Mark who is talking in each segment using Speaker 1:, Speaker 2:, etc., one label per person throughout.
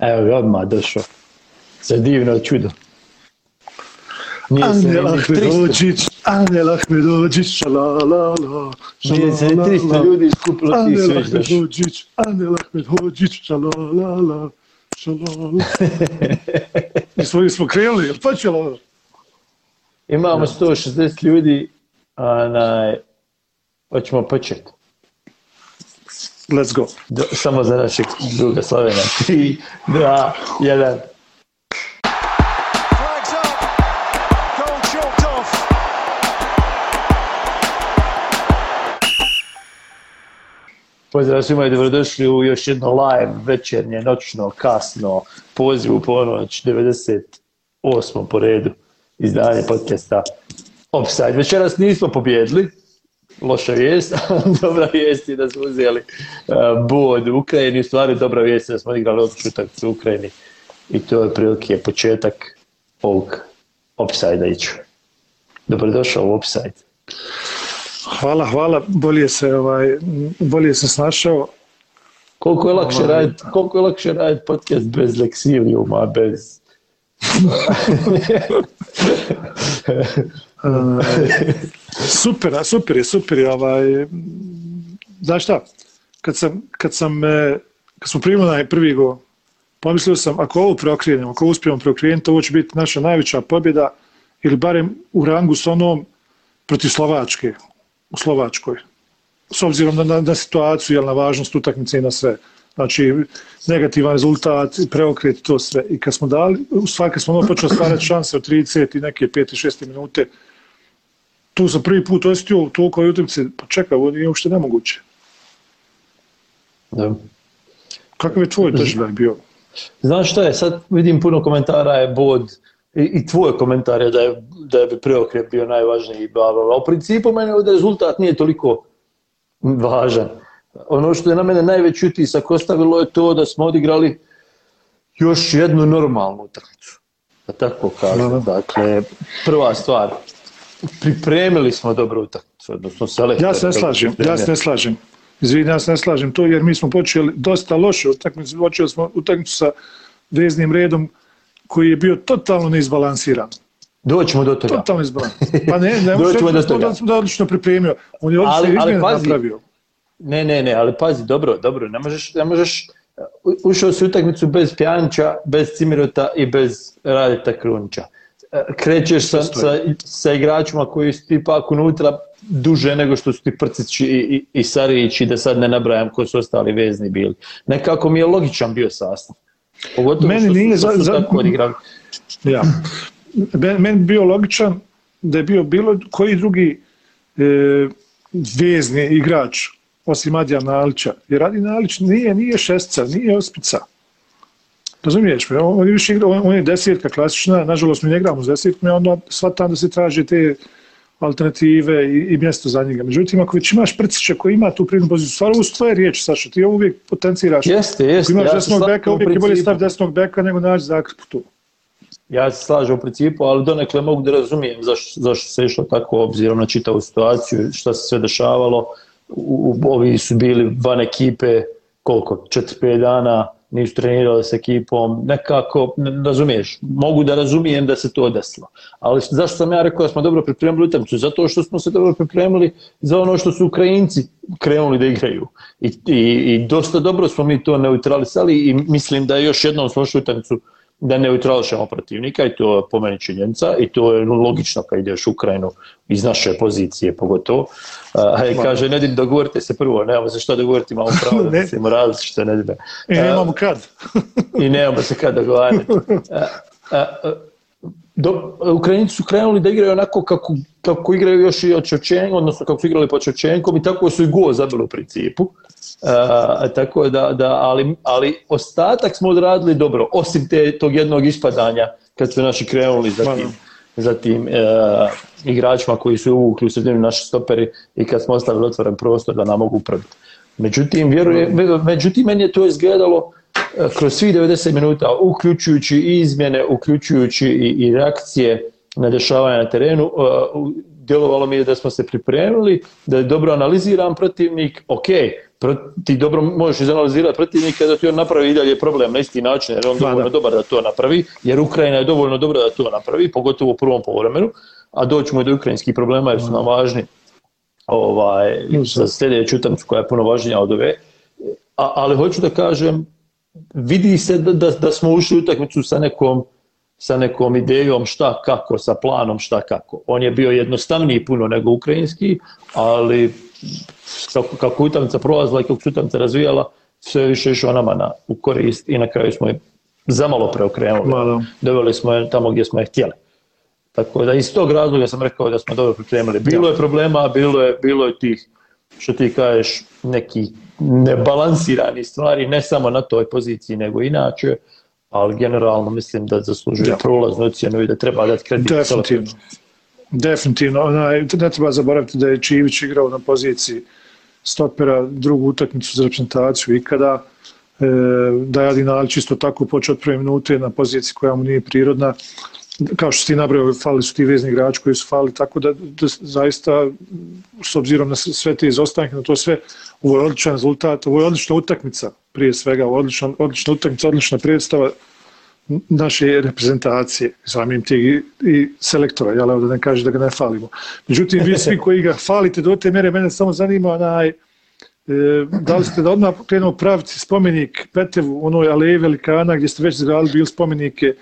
Speaker 1: Evo ga odmah došao. Za divno čudo.
Speaker 2: Anel Ahmedođić, Anel Ahmedođić, šalalala,
Speaker 1: Nije se 300 ljudi skupilo ti
Speaker 2: Anel
Speaker 1: već došao.
Speaker 2: Ahmedođić, Anel Ahmedođić, šalalala, šalalala. I svoji smo krenuli, jel počelo?
Speaker 1: Imamo 160 ljudi, onaj, hoćemo početi.
Speaker 2: Let's go.
Speaker 1: Do, samo za našeg druga Slavena. 3, 2, 1.
Speaker 3: Flags up. Goal chalked off.
Speaker 1: Pozdrav svima i dobrodošli u još jedno live, večernje, noćno, kasno, poziv u ponoć, 98. po redu izdanje podcasta Offside. Večeras nismo pobjedili, loša vijest, dobra vijest je da smo uzeli uh, bod u Ukrajini, u stvari dobra vijest je da smo igrali odličnu utakmicu u Ukrajini i to je prilike početak ovog Offside-a iću. Dobrodošao u Offside.
Speaker 2: Hvala, hvala, bolje se, ovaj, bolje se snašao.
Speaker 1: Koliko je lakše
Speaker 2: Ovaj.
Speaker 1: raditi, koliko je lakše raditi podcast bez leksivijuma, bez...
Speaker 2: Super, super je, super je, ovaj, znaš šta, kad sam, kad sam, e, kad smo primili onaj prvi go, pomislio sam, ako ovo preokrenemo, ako uspijemo preokrenuti, ovo će biti naša najveća pobjeda, ili barem u rangu s onom protiv Slovačke, u Slovačkoj. S obzirom na, na, na situaciju, jel, na važnost utakmice i na sve. Znači, negativan rezultat, preokret, to sve. I kad smo dali, u stvari kad smo ono počeli stvarati šanse od 30 i neke 5 i 6 minute, tu sam prvi put osjetio u toliko utakmice, pa čekaj, ovo nije uopšte nemoguće.
Speaker 1: Da.
Speaker 2: Kakav je tvoj doživljaj bio?
Speaker 1: Znaš šta je, sad vidim puno komentara je bod i, i tvoj komentar je da je, da je preokret bio najvažniji i bla, bla, bla. U principu meni ovdje rezultat nije toliko važan. Ono što je na mene najveći utisak ostavilo je to da smo odigrali još jednu normalnu utakmicu. Da tako kažem. Dakle, prva stvar, pripremili smo dobru utakmicu, odnosno selektor.
Speaker 2: Ja se ne slažem, ja se ne slažem. Izvini, ja se ne slažem to jer mi smo počeli dosta loše utakmicu, počeli smo utakmicu sa veznim redom koji je bio totalno neizbalansiran.
Speaker 1: Doćemo do toga.
Speaker 2: Totalno izbalansiran. Pa ne, ne,
Speaker 1: do
Speaker 2: možeš
Speaker 1: toga.
Speaker 2: da sam da odlično pripremio. On je
Speaker 1: Ali-
Speaker 2: odlično
Speaker 1: ali
Speaker 2: izmjene
Speaker 1: pazi,
Speaker 2: napravio.
Speaker 1: Ne, ne, ne, ali pazi, dobro, dobro, ne možeš, ne možeš, ušao si utakmicu bez Pjanića, bez Cimirota i bez Radeta Krunića. E, Krećeš sa, sa, sa igračima koji su ti ipak unutra duže nego što su ti Prcić i, i, i Sarić i da sad ne nabrajam ko su ostali vezni bili. Nekako mi je logičan bio sastav. Pogotovo
Speaker 2: Meni
Speaker 1: što su,
Speaker 2: nije
Speaker 1: što
Speaker 2: za-
Speaker 1: su
Speaker 2: za-
Speaker 1: tako odigrali.
Speaker 2: Ja. Men, meni bi bio logičan da je bio bilo koji drugi e, vezni igrač osim Adija Nalića. Jer Adi Nalić nije, nije šestica, nije ospica. Razumiješ me? On, on, je više on, on je desetka klasična, nažalost mi ne igramo s desetkom, i onda shvatam da se traže te alternative i, i mjesto za njega. Međutim, ako već imaš Prcića koji ima tu prednu poziciju, stvarno uz tvoje riječi, Saša, ti ovo uvijek potenciraš.
Speaker 1: Jeste,
Speaker 2: Ako
Speaker 1: jeste.
Speaker 2: imaš
Speaker 1: ja
Speaker 2: desnog beka, uvijek je bolje stav desnog beka nego naći zakrpu tu.
Speaker 1: Ja se slažem u principu, ali donekle mogu da razumijem zašto, zašto se išlo tako obzirom na čitavu situaciju, šta se sve dešavalo. U, u, ovi su bili van ekipe koliko, 4-5 dana, nisu trenirali s ekipom, nekako, ne, razumiješ, mogu da razumijem da se to desilo. Ali zašto sam ja rekao da smo dobro pripremili utakmicu? Zato što smo se dobro pripremili za ono što su Ukrajinci krenuli da igraju. I, i, i dosta dobro smo mi to neutralisali i mislim da još jednom smo utakmicu uh, da neutrališemo protivnika i to je po meni činjenica i to je logično kad ideš u Ukrajinu iz naše pozicije pogotovo. A, uh, kaže Nedim dogovorite se prvo, nemamo se što dogovoriti, imamo pravo da
Speaker 2: Ne.
Speaker 1: mislimo različite Nedime.
Speaker 2: I nemamo kad.
Speaker 1: I nemamo se kad dogovarati. Do, Ukrajinci su krenuli da igraju onako kako, kako igraju još i od Čočenko, odnosno kako su igrali po Čočenkom i tako su i gol zabili u principu. A, tako da, da ali, ali ostatak smo odradili dobro, osim te, tog jednog ispadanja kad su naši krenuli za tim, za tim e, igračima koji su uvukli u sredinu naši stoperi i kad smo ostavili otvoren prostor da nam mogu probiti. Međutim, vjeruje, međutim, meni je to izgledalo e, kroz svih 90 minuta, uključujući i izmjene, uključujući i, i reakcije na dešavanje na terenu, e, djelovalo mi je da smo se pripremili, da je dobro analiziran protivnik, ok, pro, ti dobro možeš izanalizirati protivnika da ti on napravi i dalje problem na isti način, jer on je dovoljno dobar da to napravi, jer Ukrajina je dovoljno dobra da to napravi, pogotovo u prvom povremenu, a doćemo i do ukrajinskih problema jer su nam važni ovaj, za sljedeću utakmicu koja je puno važnija od ove. A, ali hoću da kažem, vidi se da, da, da smo ušli u utakmicu sa nekom sa nekom idejom šta kako, sa planom šta kako. On je bio jednostavniji puno nego ukrajinski, ali kako, kako utakmica prolazila i kako se utakmica razvijala, sve više išao nama na, u korist i na kraju smo je zamalo preokrenuli. Doveli smo je tamo gdje smo je htjeli. Tako da iz tog razloga sam rekao da smo dobro pripremili. Bilo je problema, bilo je, bilo je tih, što ti kažeš, neki nebalansirani stvari, ne samo na toj poziciji, nego inače, ali generalno mislim da zaslužuje prolaznu ocjenu i da treba dati kredit.
Speaker 2: Definitivno. Definitivno. Onaj, ne treba zaboraviti da je Čivić igrao na poziciji stopera drugu utakmicu za reprezentaciju ikada, e, da je Adinal čisto tako počeo od prve minute na poziciji koja mu nije prirodna kao što ti nabrao, fali su ti vezni igrači koji su fali, tako da, da zaista, s obzirom na sve te izostanke, na to sve, ovo je odličan rezultat, ovo je odlična utakmica, prije svega, ovo je odlična, odlična utakmica, odlična predstava naše reprezentacije, samim tih i, i selektora, jel, da ne kaže da ga ne falimo. Međutim, vi svi koji ga falite do te mere, mene samo zanima onaj, e, da li ste da odmah krenuo praviti spomenik Petevu, onoj aleje velikana, gdje ste već zgradili bili spomenike,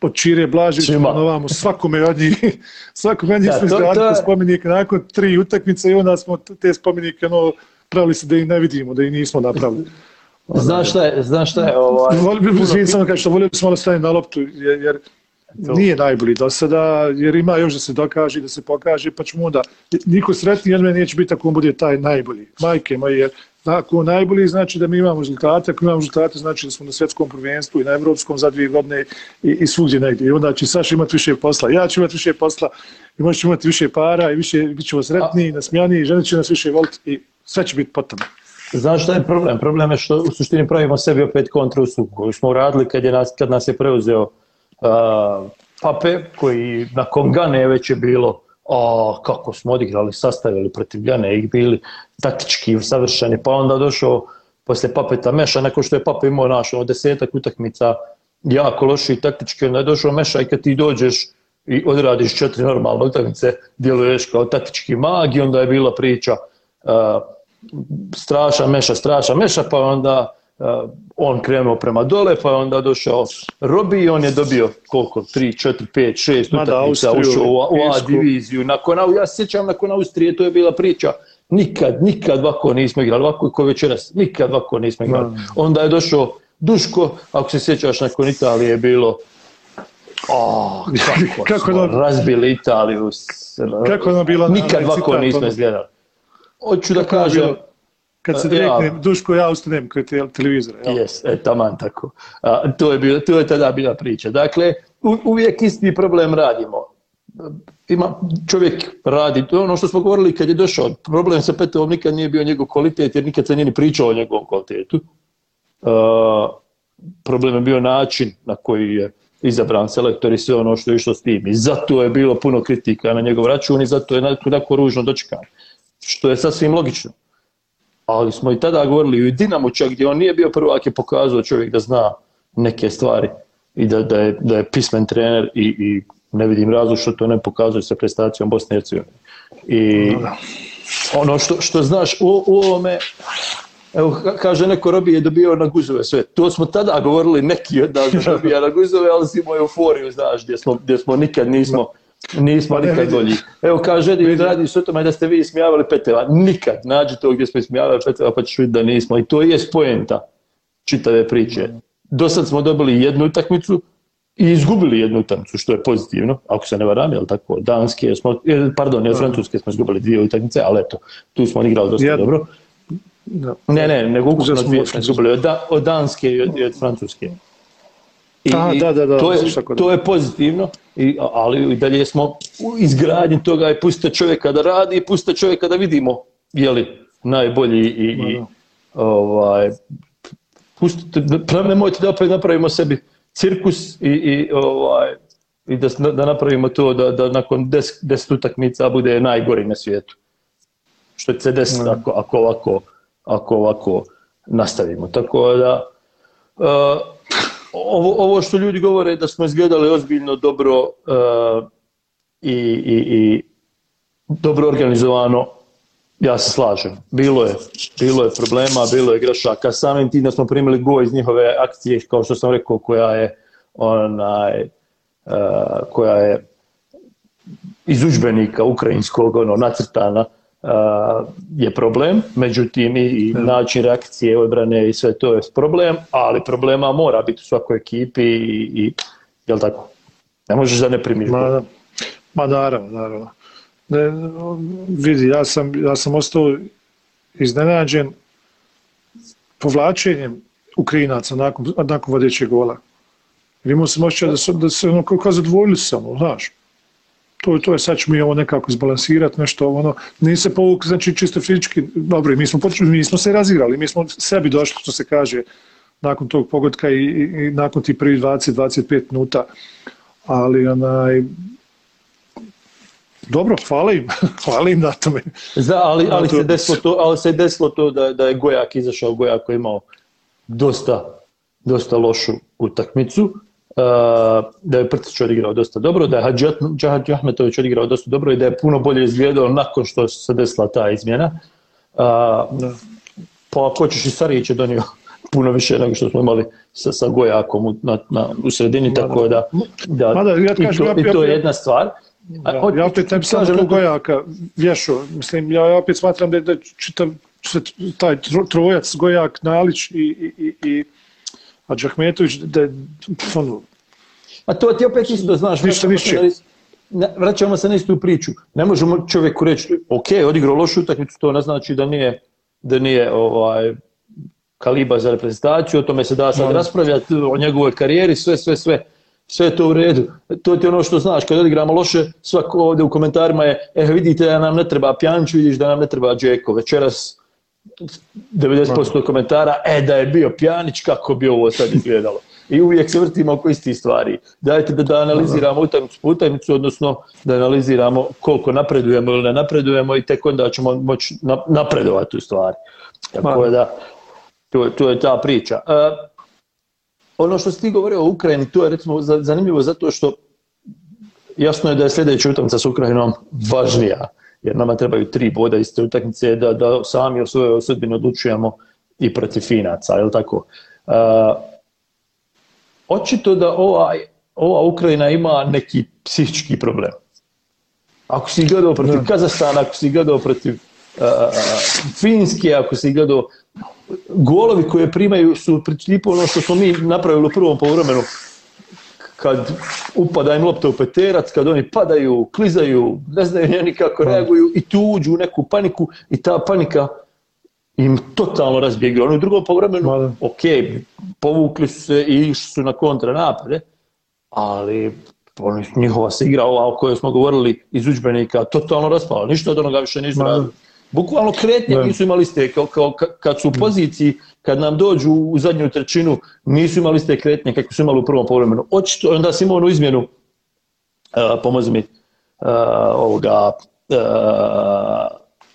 Speaker 2: od Čire Blažića na ovamo, svakome od njih, svakome od njih smo izgradili spomenik nakon tri utakmice i onda smo te spomenike ono, pravili se da ih ne vidimo, da ih nismo napravili.
Speaker 1: Znaš šta je, znaš šta je ovaj...
Speaker 2: Volio bih, samo kažem, volio bih malo staviti na loptu, jer, jer to. nije najbolji do sada, jer ima još da se dokaže, da se pokaže, pa ćemo onda, niko sretni, jer me neće biti ako on bude taj najbolji. Majke moje, jer Ako najbolji znači da mi imamo rezultate, ako imamo rezultate znači da smo na svjetskom prvenstvu i na evropskom za dvije godine i, i svugdje negdje. I onda će Saša imati više posla, ja ću imati više posla i možeš imati više para i više, bit ćemo sretniji, nasmijani i žene će nas više voliti i sve će biti potom.
Speaker 1: Znaš šta je problem? Problem je što u suštini pravimo sebi opet kontrausu koju smo uradili kad, je nas, kad nas je preuzeo uh, Pape koji nakon Gane već je bilo a kako smo odigrali, sastavili protiv Ljane i bili taktički savršeni, pa onda došao posle Papeta Meša, neko što je Papa imao naš ono desetak utakmica jako loši i taktički, onda je došao Meša i kad ti dođeš i odradiš četiri normalne utakmice, djeluješ kao taktički mag i onda je bila priča uh, straša Meša, straša Meša, pa onda uh, on krenuo prema dole, pa je onda došao Robi i on je dobio koliko, 3, 4, 5, 6 utakmica, ušao u, u A diviziju. Nakon, ja se sjećam nakon Austrije, to je bila priča, nikad, nikad ovako nismo igrali, ovako ko večeras, nikad ovako nismo igrali. Mm. Onda je došao Duško, ako se sjećaš nakon Italije je bilo Oh, kako, kako smo da... razbili Italiju.
Speaker 2: Kako je bilo?
Speaker 1: Nikad ovako nismo izgledali. Hoću da kažem,
Speaker 2: kad se direktne, ja, Duško, ja ustanem kod te, televizora.
Speaker 1: Jes, e, taman tako. A, to, je bilo, to je tada bila priča. Dakle, u, uvijek isti problem radimo. Ima, čovjek radi, to je ono što smo govorili kad je došao. Problem sa Petovom nikad nije bio njegov kvalitet, jer nikad se nije ni pričao o njegovom kvalitetu. A, problem je bio način na koji je izabran selektor i sve ono što je išlo s tim. I zato je bilo puno kritika na njegov račun i zato je tako ružno dočekan. Što je sasvim logično ali smo i tada govorili i Dinamo čak gdje on nije bio prvak je pokazao čovjek da zna neke stvari i da, da, je, da je pismen trener i, i ne vidim razlog što to ne pokazuje sa prestacijom Bosne i Hercegovine. I ono što, što znaš u, u ovome, evo kaže neko Robi je dobio na guzove sve. To smo tada govorili neki od nas dobija na guzove, ali si imao euforiju, znaš, gdje smo, gdje smo nikad nismo Nismo nikad bolji. Evo kaže, da radi s tome da ste vi smijavali Peteva. Nikad nađi to gdje smo smijavali Peteva pa ćeš vidjeti da nismo. I to je spoenta čitave priče. Do sad smo dobili jednu utakmicu i izgubili jednu utakmicu, što je pozitivno, ako se ne varam, je tako, Danske smo, pardon, od Francuske smo izgubili dvije utakmice, ali eto, tu smo odigrali dosta Jed... dobro. Da. Ne, ne, nego ukupno dvije smo izgubili od, da, od Danske i od, i od Francuske. I, A, da, da, da, to, je, to je pozitivno, i, ali i dalje smo u izgradnji toga i pustite čovjeka da radi i pustite čovjeka da vidimo je li najbolji i, i ovaj, pustite, nemojte da opet napravimo sebi cirkus i, i ovaj, i da, da napravimo to da, da nakon 10 deset utakmica bude najgori na svijetu. Što će se desiti ako, ako, ovako, ako ovako nastavimo. Tako da, uh, ovo, ovo što ljudi govore da smo izgledali ozbiljno dobro uh, i, i, i dobro organizovano, ja se slažem. Bilo je, bilo je problema, bilo je grešaka. Samim tim da smo primili go iz njihove akcije, kao što sam rekao, koja je onaj, uh, koja je iz učbenika ukrajinskog ono, nacrtana, uh, je problem, međutim i, način reakcije odbrane i sve to je problem, ali problema mora biti u svakoj ekipi i, i jel tako? Ne možeš da ne primiš.
Speaker 2: Ma, ma naravno, naravno. Ne, vidi, ja sam, ja sam ostao iznenađen povlačenjem Ukrajinaca nakon, nakon vodećeg gola. Imao sam osjećaj da, su, da se ono kao zadovoljili samo, znaš. To, to je sad ćemo i ovo nekako izbalansirati, nešto ono, nije se povuk, znači čisto fizički, dobro, mi smo, počeli, mi smo se razigrali, mi smo sebi došli, što se kaže, nakon tog pogodka i, i, i nakon ti prvi 20-25 minuta, ali onaj, dobro, hvala im, hvala im na tome.
Speaker 1: Da, ali, ali, se desilo to, ali se desilo to da, da je Gojak izašao, Gojak koji je imao dosta, dosta lošu utakmicu, da je Prtić odigrao dosta dobro, da je Hadži Ahmetović odigrao dosta dobro i da je puno bolje izgledao nakon što se desila ta izmjena. Uh. Pa ako ćeš i Sarić je donio puno više nego što smo imali sa, sa Gojakom u, na, na, u sredini, Mada. tako da, da
Speaker 2: Mada, ja
Speaker 1: i, to, ja, i to je jedna stvar.
Speaker 2: Da, ja opet ne bi samo tu Gojaka vješao. Mislim, ja opet smatram da da čitav taj trojac, Gojak, Nalić i, i, i, i a Džahmetović da je ono...
Speaker 1: A to ti opet isto znaš,
Speaker 2: ništa više.
Speaker 1: Vraćamo se na istu priču. Ne možemo čovjeku reći, ok, odigrao lošu utakmicu, to ne znači da nije, da nije ovaj, kaliba za reprezentaciju, o tome se da sad no. raspravljati, o njegovoj karijeri, sve, sve, sve sve je to u redu. To ti ono što znaš, kad odigramo loše, svako ovdje u komentarima je, eh vidite da nam ne treba Pjanić, vidiš da nam ne treba Džeko. Večeras 90% komentara, e da je bio Pjanić, kako bi ovo sad izgledalo. I uvijek se vrtimo oko istih stvari. Dajte da, da analiziramo utakmicu po utakmicu, odnosno da analiziramo koliko napredujemo ili ne napredujemo i tek onda ćemo moći napredovati u stvari. Tako da, to, to je ta priča. Uh, ono što si ti govorio o Ukrajini, to je recimo zanimljivo zato što jasno je da je sljedeća utakmica s Ukrajinom važnija, jer nama trebaju tri boda iz te utakmice da, da sami o svojoj osobini odlučujemo i protiv Finaca, je li tako? Uh, očito da ova, ova Ukrajina ima neki psihički problem. Ako si gledao protiv Kazastana, ako si gledao protiv uh, Finske, ako si gledao golovi koje primaju su principu ono što smo mi napravili u prvom povremenu kad upada im lopta u peterac, kad oni padaju, klizaju, ne znaju njeni kako reaguju i tu uđu u neku paniku i ta panika im totalno razbije. Oni u drugom povremenu, ok, povukli su se i išli su na kontranapade, ali oni, njihova se igra ova o kojoj smo govorili iz učbenika totalno raspala. Ništa od onoga više nisu radili. Bukvalno kretnje nisu imali ste, kao, kao, kad su u poziciji, kad nam dođu u zadnju trećinu, nisu imali ste kretnje kako su imali u prvom povremenu. Očito, onda si imao onu izmjenu, uh, pomozi mi, uh, ovoga, uh,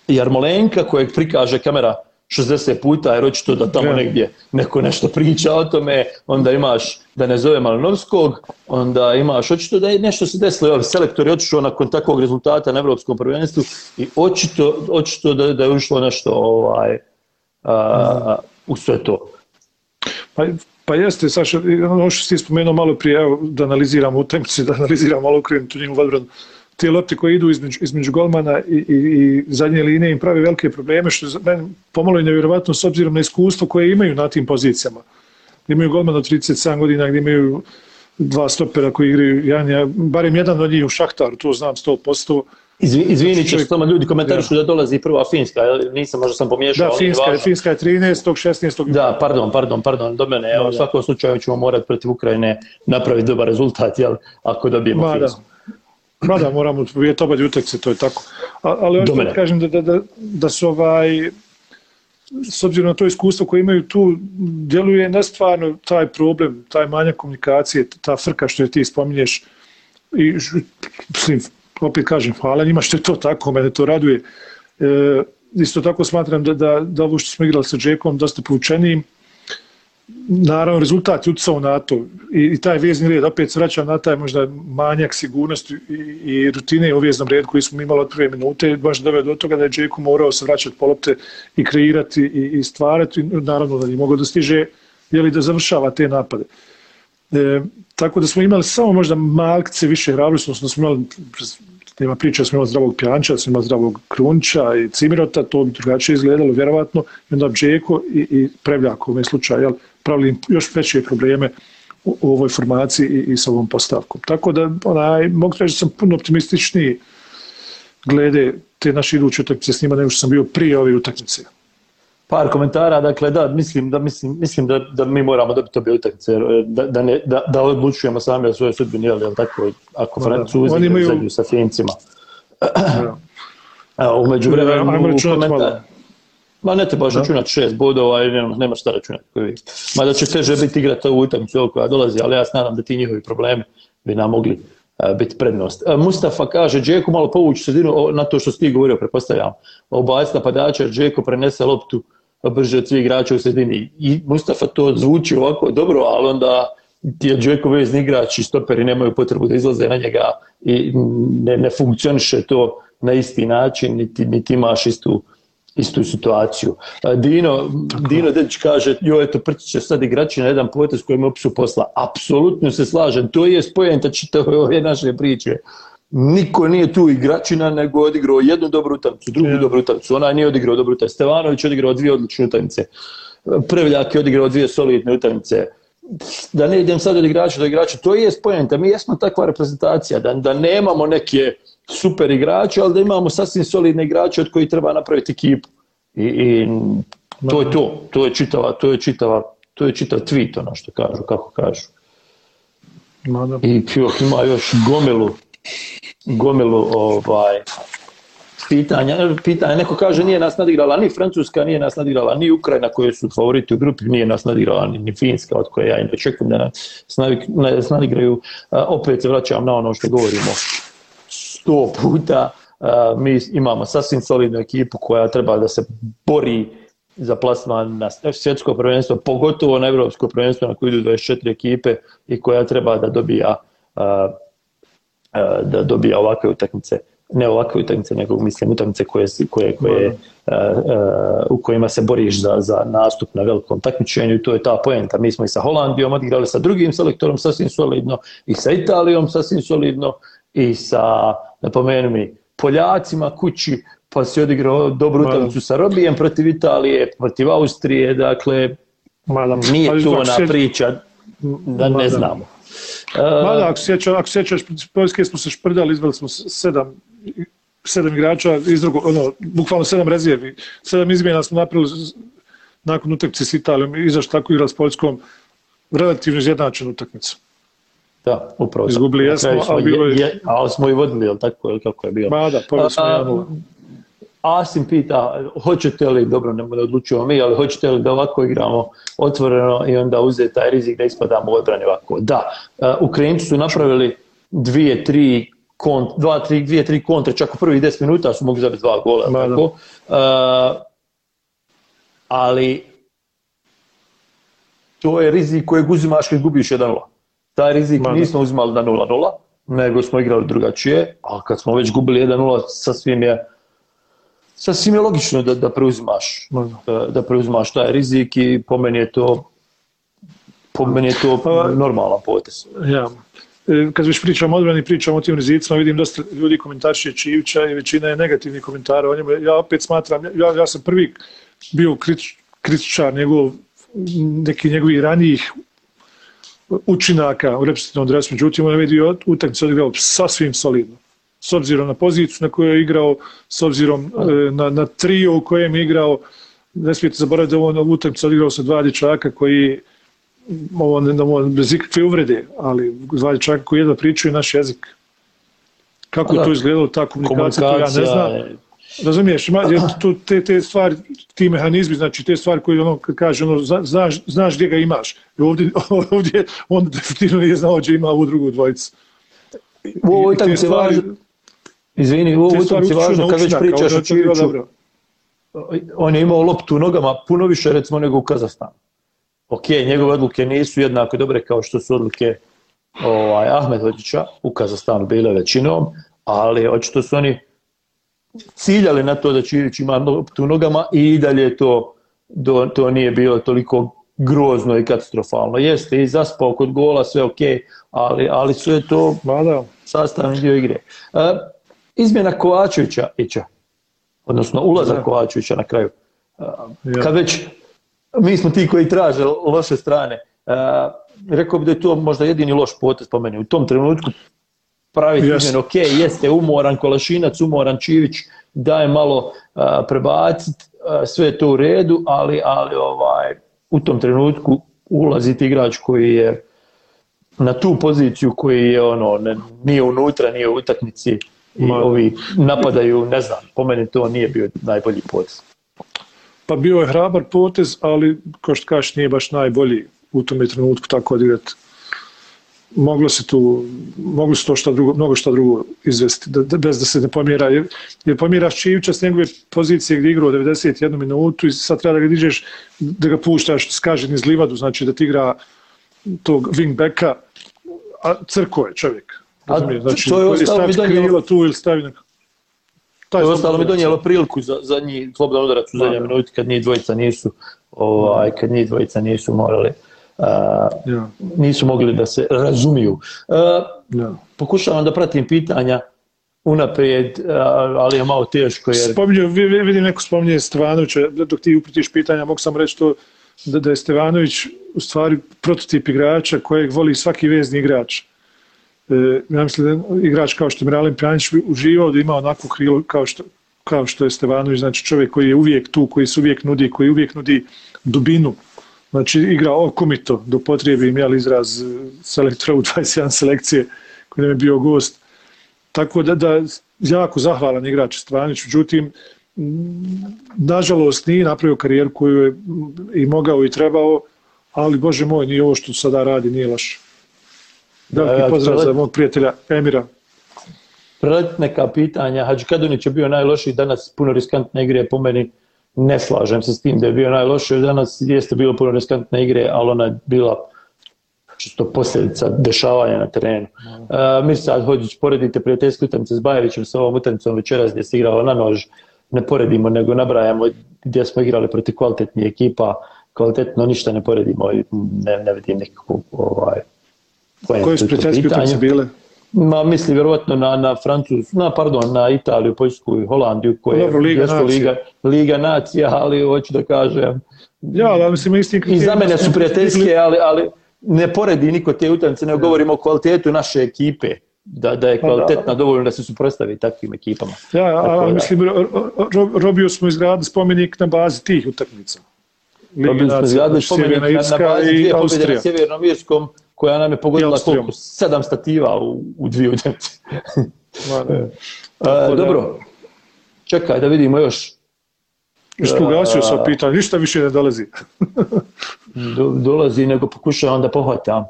Speaker 1: Jarmolenka kojeg prikaže kamera 60 puta, jer očito da tamo negdje neko nešto priča o tome, onda imaš, da ne zove Malinovskog, onda imaš, očito da je nešto se desilo, evo, selektor je otišao nakon takvog rezultata na Evropskom prvenstvu i očito, očito da, da je ušlo nešto ovaj, a, u sve to.
Speaker 2: Pa, pa jeste, Saša, ono što si spomenuo malo prije, evo, da analiziramo utakmicu, da analiziramo malo krenu tu njegovu odbranu, te lopte koje idu između, između golmana i, i, i zadnje linije im pravi velike probleme, što je meni pomalo je nevjerovatno s obzirom na iskustvo koje imaju na tim pozicijama. Gdje imaju golmana od 37 godina, gdje imaju dva stopera koji igraju, jedan, barem jedan od njih u Šahtaru, to znam 100%.
Speaker 1: Izvi, izvini ćeš, samo ljudi komentarišu ja. da dolazi prva Finska, nisam, možda sam pomiješao.
Speaker 2: Da, Finska, je, Finska je 13. 16.
Speaker 1: Da, pardon, pardon, pardon, do mene, evo, u svakom slučaju ćemo morati protiv Ukrajine napraviti dobar rezultat, jel, ako dobijemo Ma, Finsku. Da.
Speaker 2: Ma da, moramo vidjeti oba utakce, to je tako. A, ali ono da kažem da, da, da, da su ovaj, s obzirom na to iskustvo koje imaju tu, djeluje nestvarno taj problem, taj manja komunikacije, ta frka što je ti spominješ, i mislim, opet kažem, hvala njima što je to tako, mene to raduje. E, isto tako smatram da, da, da ovo što smo igrali sa Džekom dosta poučenijim, naravno rezultat je utjecao na to. I, i taj vezni red opet se vraća na taj možda manjak sigurnosti i, i rutine u veznom redu koji smo imali od prve minute. Baš doveo do toga da je Džeko morao se vraćati po lopte i kreirati i, i stvarati. Naravno da je mogao da stiže jeli da završava te napade. E, tako da smo imali samo možda malkice više hrabrosti odnosno smo imali nema priča, smo imali zdravog Pjanča, smo imali zdravog Krunča i Cimirota, to bi drugačije izgledalo, vjerovatno, i onda Džeko i, i Prevljak u ovom slučaju, jel, pravili još veće probleme u, u ovoj formaciji i, i sa ovom postavkom. Tako da, onaj, mogu reći da sam puno optimističniji glede te naše iduće utakmice s njima nego što sam bio prije ove utakmice.
Speaker 1: Par komentara, dakle da, mislim da mislim mislim da da mi moramo dobiti obje utakmice jer, da da ne da, da odlučujemo sami o svojoj sudbini, jel, jel tako ako
Speaker 2: da.
Speaker 1: Francuzi
Speaker 2: imaju-
Speaker 1: sa Fincima.
Speaker 2: Ja.
Speaker 1: A u međuvremenu
Speaker 2: Ajmo računati
Speaker 1: komentar-
Speaker 2: malo.
Speaker 1: Ma ne trebaš
Speaker 2: Da.
Speaker 1: računati šest bodova i nema, nema šta računati. koji vi. Mada će teže biti igrati ovu utakmicu koja dolazi, ali ja se nadam da ti njihovi problemi bi nam mogli uh, biti prednost. Uh, Mustafa kaže, Džeko malo povući sredinu o, na to što si ti govorio, prepostavljam. Obaci napadača, Džeko prenese loptu brže od svih igrača u sredini. I Mustafa to zvuči ovako dobro, ali onda ti je Džeko vezni igrač i stoperi nemaju potrebu da izlaze na njega i ne, ne funkcioniše to na isti način, niti, niti imaš istu, istu situaciju. Dino, Dino Dedić kaže, jo, eto, Prcić će sad igrači na jedan potez koji ima opsu posla. Apsolutno se slažem, to je spojenta čitave ove naše priče. Niko nije tu igračina, nego odigrao jednu dobru utakmicu, drugu
Speaker 2: Ja.
Speaker 1: dobru utakmicu. Onaj nije odigrao dobru utakmicu. Stevanović odigrao dvije odlične utakmice. Prevljak je odigrao dvije solidne utakmice. Da ne idem sad od igrača do igrača, to je spojenta. Mi jesmo takva reprezentacija, da, da nemamo neke super igrače, ali da imamo sasvim solidne igrače od kojih treba napraviti ekipu. I, i to je to, to je čitava, to je čitava, to je čitav tweet, ono što kažu, kako kažu. I još ima još gomilu, gomilu ovaj, pitanja. pitanja. Neko kaže nije nas nadigrala ni Francuska, nije nas nadigrala ni Ukrajina koje su favoriti u grupi, nije nas nadigrala ni, ni Finska od koje ja im očekujem da nas nadigraju. Opet se vraćam na ono što govorimo sto puta. Mi imamo sasvim solidnu ekipu koja treba da se bori za plasman na svjetsko prvenstvo, pogotovo na evropsko prvenstvo na koje idu 24 ekipe i koja treba da dobija da dobija ovakve utakmice ne ovakve utakmice, nego mislim utakmice koje, koje, koje, a, a, u kojima se boriš za, za nastup na velikom takmičenju i to je ta poenta. Mi smo i sa Holandijom odigrali sa drugim selektorom sasvim solidno i sa Italijom sasvim solidno i sa, napomenu mi, Poljacima kući, pa si odigrao dobru utakmicu sa Robijem protiv Italije, protiv Austrije, dakle
Speaker 2: Ma da.
Speaker 1: nije
Speaker 2: Ali
Speaker 1: to
Speaker 2: ako
Speaker 1: ona
Speaker 2: se-
Speaker 1: priča da ne znamo.
Speaker 2: Ma da,
Speaker 1: Uh,
Speaker 2: ako sjećaš, ako sjećaš, Poljske smo se šprdali, izveli smo sedam, sedam igrača, iz drugog, ono, bukvalno sedam rezervi, sedam izmjena smo napravili nakon utakmice s Italijom i zašto tako igrali s Poljskom, relativno izjednačenu utakmicu.
Speaker 1: Da, upravo.
Speaker 2: Izgubili jesmo,
Speaker 1: smo
Speaker 2: ali bilo je-
Speaker 1: je, ali smo i vodili, jel tako, jel kako je bilo?
Speaker 2: Ma da, pobjeli smo
Speaker 1: A,
Speaker 2: 1-0.
Speaker 1: Asim pita, hoćete li, dobro, ne odlučujemo mi, ali hoćete li da ovako igramo otvoreno i onda uzeti taj rizik da ispadamo u odbrani ovako? Da, uh, Ukrajinci su napravili dvije, tri kont, dva, tri, dvije, tri kontre, čak u prvih 10 minuta su mogli zabiti dva gola,
Speaker 2: Ma
Speaker 1: tako? Uh, ali to je rizik kojeg uzimaš kad gubiš 1-0. Taj rizik
Speaker 2: Ma da.
Speaker 1: nismo uzimali na 0-0, nego smo igrali drugačije, a kad smo već gubili 1-0, sasvim je sasvim je logično da, da preuzimaš
Speaker 2: Ma da.
Speaker 1: da, da preuzimaš taj rizik i po meni je to po meni je to
Speaker 2: Pa-
Speaker 1: normalan potez.
Speaker 2: Ja. E, Kad već pričamo o odbrani, pričamo o tim rizicima, vidim dosta ljudi komentarši Čivića i većina je negativnih komentara o njemu. Ja opet smatram, ja, ja sam prvi bio kritič, kritičar njegov, neki njegovih ranijih učinaka u reprezentativnom dresu, međutim on je vidio utakmicu odigrao sasvim solidno. S obzirom na poziciju na kojoj je igrao, s obzirom e, na, na trio u kojem je igrao, ne smijete zaboraviti da on ovu utakmicu odigrao sa dva dječaka koji ovo, ne- ovo bez ikakve uvrede, ali dva dječaka koji jedva pričaju naš jezik. Kako je to izgledalo, ta komunikacija, to ja ne
Speaker 1: Komunikacija
Speaker 2: znam.
Speaker 1: Je-
Speaker 2: Razumiješ, ima, jer tu, te, te stvari, ti mehanizmi, znači te stvari koje ono, kad kaže, ono, zna- znaš, znaš gdje ga imaš. I ovdje, ovdje on definitivno nije znao gdje ima ovu drugu dvojicu.
Speaker 1: U ovoj utakmici je
Speaker 2: stvari-
Speaker 1: važno, izvini, u ovoj utakmici je
Speaker 2: utiču
Speaker 1: važno kad već pričaš o Čiviću, on je imao loptu u nogama puno više recimo nego u Kazahstanu. Ok, njegove odluke nisu jednako dobre kao što su odluke ovaj, Ahmedhođića u Kazahstanu bile većinom, ali očito su oni ciljali na to da Čivić ima loptu u nogama i dalje to, do, to nije bilo toliko grozno i katastrofalno. Jeste i zaspao kod gola, sve ok, ali, ali sve je to sastavni dio igre. E, izmjena Kovačevića, Ića, odnosno ulazak
Speaker 2: Da.
Speaker 1: Kovačevića na kraju. E. Kad već mi smo ti koji traže loše strane, e, rekao bi da je to možda jedini loš potez po meni. U tom trenutku praviti
Speaker 2: Jeste.
Speaker 1: izmjenu, ok, jeste umoran Kolašinac, umoran Čivić, daje malo e, prebacit, e, sve je to u redu, ali, ali ovaj, u tom trenutku ulaziti igrač koji je na tu poziciju koji je ono ne, nije unutra, nije u utakmici i
Speaker 2: Ma.
Speaker 1: ovi napadaju, ne znam, po meni to nije bio najbolji potez.
Speaker 2: Pa bio je hrabar potez, ali kao što kažeš nije baš najbolji u tome trenutku tako odigrati. Moglo se tu, moglo se to šta drugo, mnogo šta drugo izvesti, da, da, bez da se ne pomjera. Jer, jer pomjeraš Čivića s njegove pozicije gdje je igrao 91 minutu i sad treba da ga dižeš, da ga puštaš, skaže niz livadu, znači da ti igra tog wingbacka, a crko je čovjek. Razumiješ? Znači,
Speaker 1: to je
Speaker 2: ili
Speaker 1: ostalo mi donijelo-
Speaker 2: tu ili stavi neka... Taj
Speaker 1: To je ostalo mi donijelo priliku za, za njih slobodan udarac u zadnjoj minuti kad njih dvojica nisu ovaj, kad njih dvojica nisu morali
Speaker 2: Ja,
Speaker 1: nisu mogli da se razumiju.
Speaker 2: Ja.
Speaker 1: pokušavam da pratim pitanja unaprijed, uh, ali je malo teško jer
Speaker 2: Spominju, vi- vi- vidim neko spominje Stevanovića, dok ti upritiš pitanja, mogu sam reći to da, da je Stevanović u stvari prototip igrača kojeg voli svaki vezni igrač. E, ja mislim da igrač kao što je Miralem Pjanić uživao da ima onako krilo kao što, kao što je Stevanović, znači čovjek koji je uvijek tu, koji se uvijek nudi, koji uvijek nudi dubinu. Znači igra okomito, do potrebe im jel izraz selektora u 21 selekcije koji nam je bio gost. Tako da, da jako zahvalan igrač Stevanović, međutim, nažalost nije napravio karijeru koju je i mogao i trebao, ali bože moj, nije ovo što sada radi, nije loše. Veliki
Speaker 1: Ja,
Speaker 2: pozdrav
Speaker 1: to-
Speaker 2: za mog prijatelja Emira.
Speaker 1: prelet neka pitanja. Hadži Kadunić je bio najlošiji danas, puno riskantne igre po meni. Ne slažem se s tim da je bio najlošiji danas, jeste bilo puno riskantne igre, ali ona je bila čisto posljedica dešavanja na terenu. Uh, Mirsad Hođić, poredite prijateljsku utakmicu s Bajevićem sa ovom utakmicom večeras gdje se igralo na nož, ne poredimo, nego nabrajamo gdje smo igrali protiv kvalitetnih ekipa, kvalitetno ništa ne poredimo i ne, ne vidim nikakvu ovaj,
Speaker 2: Koje su prijateljske utakmice bile?
Speaker 1: Ma, mislim, vjerovatno na, na Francus, na, pardon, na Italiju, Poljsku i Holandiju, koje
Speaker 2: Dobro, Liga.
Speaker 1: Liga, Liga nacija, ali hoću da kažem,
Speaker 2: Ja, da mislim istim
Speaker 1: i za mene su prijateljske, ali, ali ne poredi niko te utakmice, ne govorimo o kvalitetu naše ekipe, da, da je
Speaker 2: Pa da.
Speaker 1: kvalitetna dovoljno da se suprotstavi takvim ekipama.
Speaker 2: Ja,
Speaker 1: Tako
Speaker 2: a,
Speaker 1: da.
Speaker 2: mislim, ro, ro, ro, robio smo izgraditi spomenik na bazi tih utakmica.
Speaker 1: Dobili smo izgradili spomenik na, na bazi
Speaker 2: i
Speaker 1: dvije pobjede na Sjevernom Irskom, koja nam je pogodila koliko? Sedam stativa u, u dvije utakmice.
Speaker 2: Da.
Speaker 1: E, dobro, čekaj da vidimo još.
Speaker 2: Još tu gasio sam pitanje, ništa više ne dolazi.
Speaker 1: do, dolazi, nego pokušavam da pohvatam.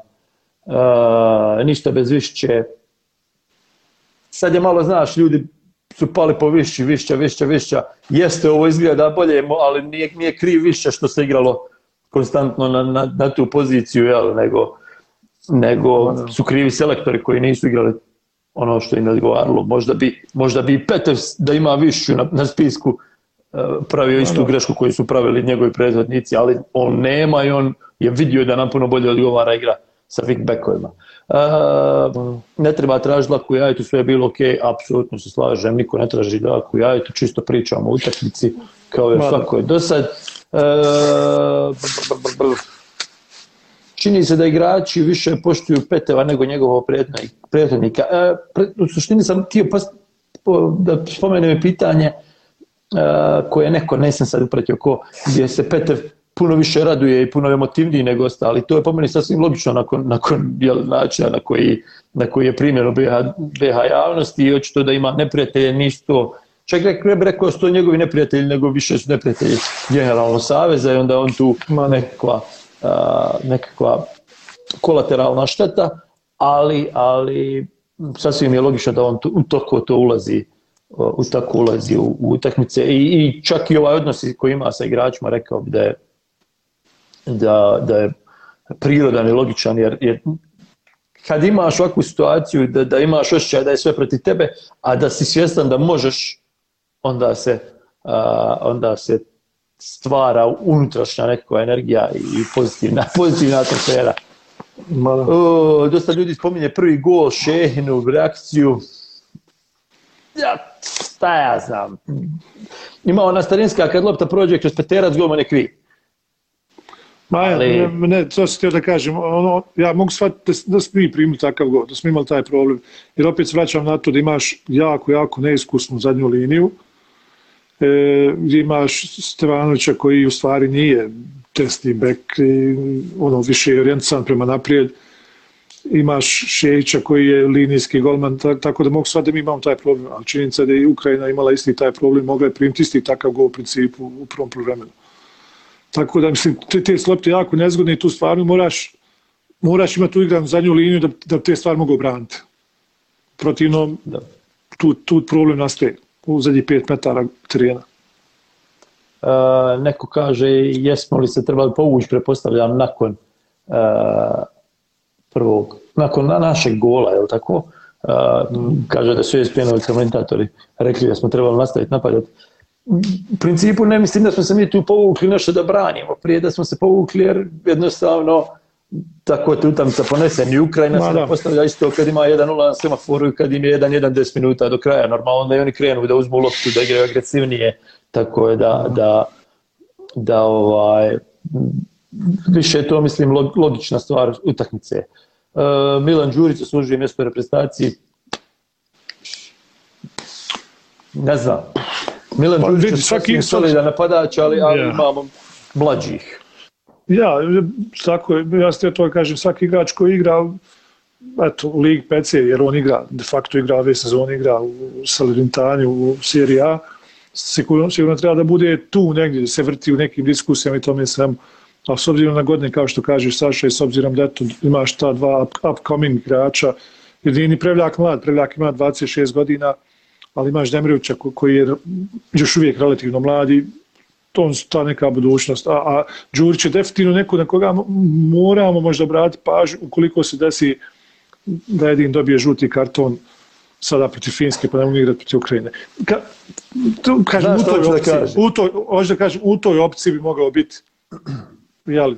Speaker 1: E, ništa bez višće. Sad je malo, znaš, ljudi su pali po višći, višća, višća, višća. Jeste, ovo izgleda bolje, ali nije, nije kriv višća što se igralo konstantno na, na, na tu poziciju, jel, nego, nego su krivi selektori koji nisu igrali ono što im je odgovaralo. Možda bi, možda bi Petev da ima višću na, na spisku e, pravio istu grešku koju su pravili njegovi prethodnici, ali on nema i on je vidio da nam puno bolje odgovara igra sa wingbackovima. Uh, ne treba tražiti laku jajetu, sve je bilo ok, apsolutno se slažem, niko ne traži laku jajetu, čisto pričamo o utakmici, kao i
Speaker 2: Ma da.
Speaker 1: svako do sad. Uh, čini se da igrači više poštuju Peteva nego njegovog prethodnik- prethodnika. E, pre, u suštini sam htio pas, po, da spomenem pitanje e, koje neko, nisam sad upratio ko, gdje se Petev puno više raduje i puno je emotivniji nego ostali. To je po meni sasvim logično nakon, nakon jel, načina na koji, na koji je primjer u BH, BH javnosti i očito da ima neprijatelje, nisu to Čak ne ne bi rekao da su to njegovi neprijatelji, nego više su neprijatelji generalno saveza i onda on tu
Speaker 2: Ma da.
Speaker 1: nekakva, nekakva kolateralna šteta, ali, ali sasvim je logično da on to, u toku to ulazi u tako ulazi u, u utakmice. I, i čak i ovaj odnos koji ima sa igračima rekao bi da je da, da je prirodan i logičan jer, jer kad imaš ovakvu situaciju da, da imaš osjećaj da je sve protiv tebe a da si svjestan da možeš onda se a, onda se stvara unutrašnja nekakva energija i pozitivna, pozitivna atmosfera. O, dosta ljudi spominje prvi gol, Šehinu, reakciju. Ja, šta ja znam. Ima ona starinska kad lopta prođe kroz peterac, golman je kvi.
Speaker 2: Ma, Ali... ne, ne, to sam htio da kažem, ono, ja mogu shvatiti da, da smo mi primili takav gol, da smo imali taj problem. Jer opet se vraćam na to da imaš jako, jako neiskusnu zadnju liniju, e, gdje imaš Stevanovića koji u stvari nije testni bek, ono više je orijentisan prema naprijed, imaš Šejića koji je linijski golman, tako da mogu sad da mi imamo taj problem, ali činjenica da je Ukrajina imala isti taj problem, mogla je primiti isti takav gol u principu u prvom programentu. Tako da mislim, te, te slopte jako nezgodne i tu stvarno moraš, moraš imati tu igranu zadnju liniju da, da te stvari mogu obraniti. Protivno, da. Tu, tu problem nastaje u zadnjih 5 metara terena.
Speaker 1: E, neko kaže jesmo li se trebali povući, prepostavljam, nakon e, prvog, nakon na našeg gola, je li tako? E, kaže da su ESPN-ovi komentatori rekli da smo trebali nastaviti napadati. U principu ne mislim da smo se mi tu povukli nešto da branimo, prije da smo se povukli jer jednostavno tako je utamca ponesen i Ukrajina Ma, se da. postavlja isto kad ima 1-0 na semaforu i kad im je 1-1 10 minuta do kraja. Normalno da i oni krenu da uzmu loptu, da igraju agresivnije, tako je da, da, da ovaj, više je to, mislim, logična stvar utakmice. Uh, Milan Đurić zaslužuje mjesto u reprezentaciji. Ne znam. Milan pa, Đurić je svaki solidan napadač, ali, ali yeah. imamo mlađih.
Speaker 2: Ja, tako ja ste to kažem, svaki igrač koji igra eto, u Lig PC, jer on igra, de facto igra ove sezone, igra u Salernitani, u Serie A, sigurno, sigurno treba da bude tu negdje, da se vrti u nekim diskusijama i tome sam, a s obzirom na godine, kao što kažeš Saša, i s obzirom da eto, imaš ta dva upcoming igrača, jedini Prevljak mlad, Prevljak ima 26 godina, ali imaš Demirovića koji je još uvijek relativno mladi, to je ta neka budućnost. A, a Đurić je definitivno neko na koga moramo možda brati pažnju ukoliko se desi da jedin dobije žuti karton sada protiv Finske pa ne mogu igrati protiv Ukrajine. Ka, to, kažem, u, toj opciji, da u, toj, da kažem, u toj opciji bi mogao biti jeli,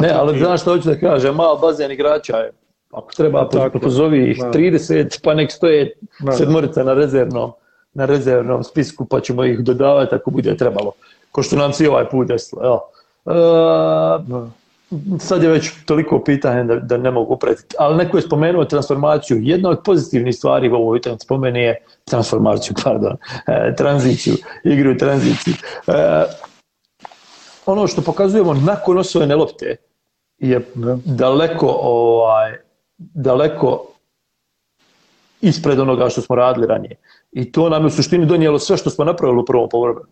Speaker 1: Ne, ali znaš što hoću da kažem, malo bazen igrača je, ako treba, Tako, pozovi ih 30, pa nek stoje sedmorica na rezervnom, na rezervnom spisku, pa ćemo ih dodavati ako bude trebalo ko što nam se ovaj put desilo. Evo. E, sad je već toliko pitanje da, da ne mogu pratiti, ali neko je spomenuo transformaciju. Jedna od pozitivnih stvari u ovoj spomeni spomene je transformaciju, pardon, e, tranziciju, igru u tranziciju. E, ono što pokazujemo nakon osvojene lopte je daleko ovaj daleko ispred onoga što smo radili ranije. I to nam je u suštini donijelo sve što smo napravili u prvom povremenu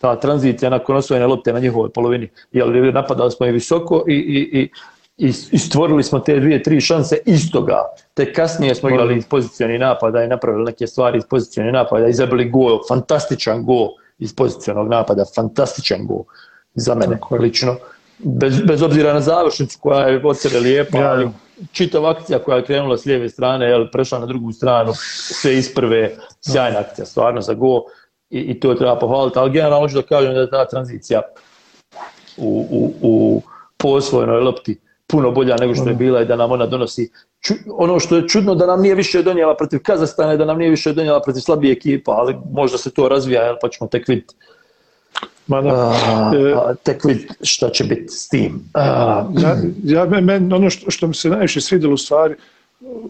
Speaker 1: ta tranzicija nakon osvojene lopte na njihovoj polovini. Jer napadali smo je visoko i, i, i, i stvorili smo te dvije, tri šanse istoga. Te kasnije smo igrali iz pozicijoni napada i napravili neke stvari iz pozicijoni napada i zabili gol, fantastičan gol iz pozicijonog napada, fantastičan gol za mene Tako lično. Bez, bez obzira na završnicu koja je od sebe lijepa, ja. ali čitava akcija koja je krenula s lijeve strane, jel, prešla na drugu stranu, sve iz prve, sjajna akcija, stvarno za gol i, i to treba pohvaliti, ali generalno hoću da kažem da je ta tranzicija u, u, u posvojnoj lopti puno bolja nego što je bila i da nam ona donosi ču, ono što je čudno da nam nije više donijela protiv Kazastana i da nam nije više donijela protiv slabije ekipa, ali možda se to razvija, pa ćemo tek vidjeti. Ma da. A, e, a, tek vidjeti šta će biti s tim. A,
Speaker 2: ja, ja, men, ono što, što mi se najviše svidjelo u stvari,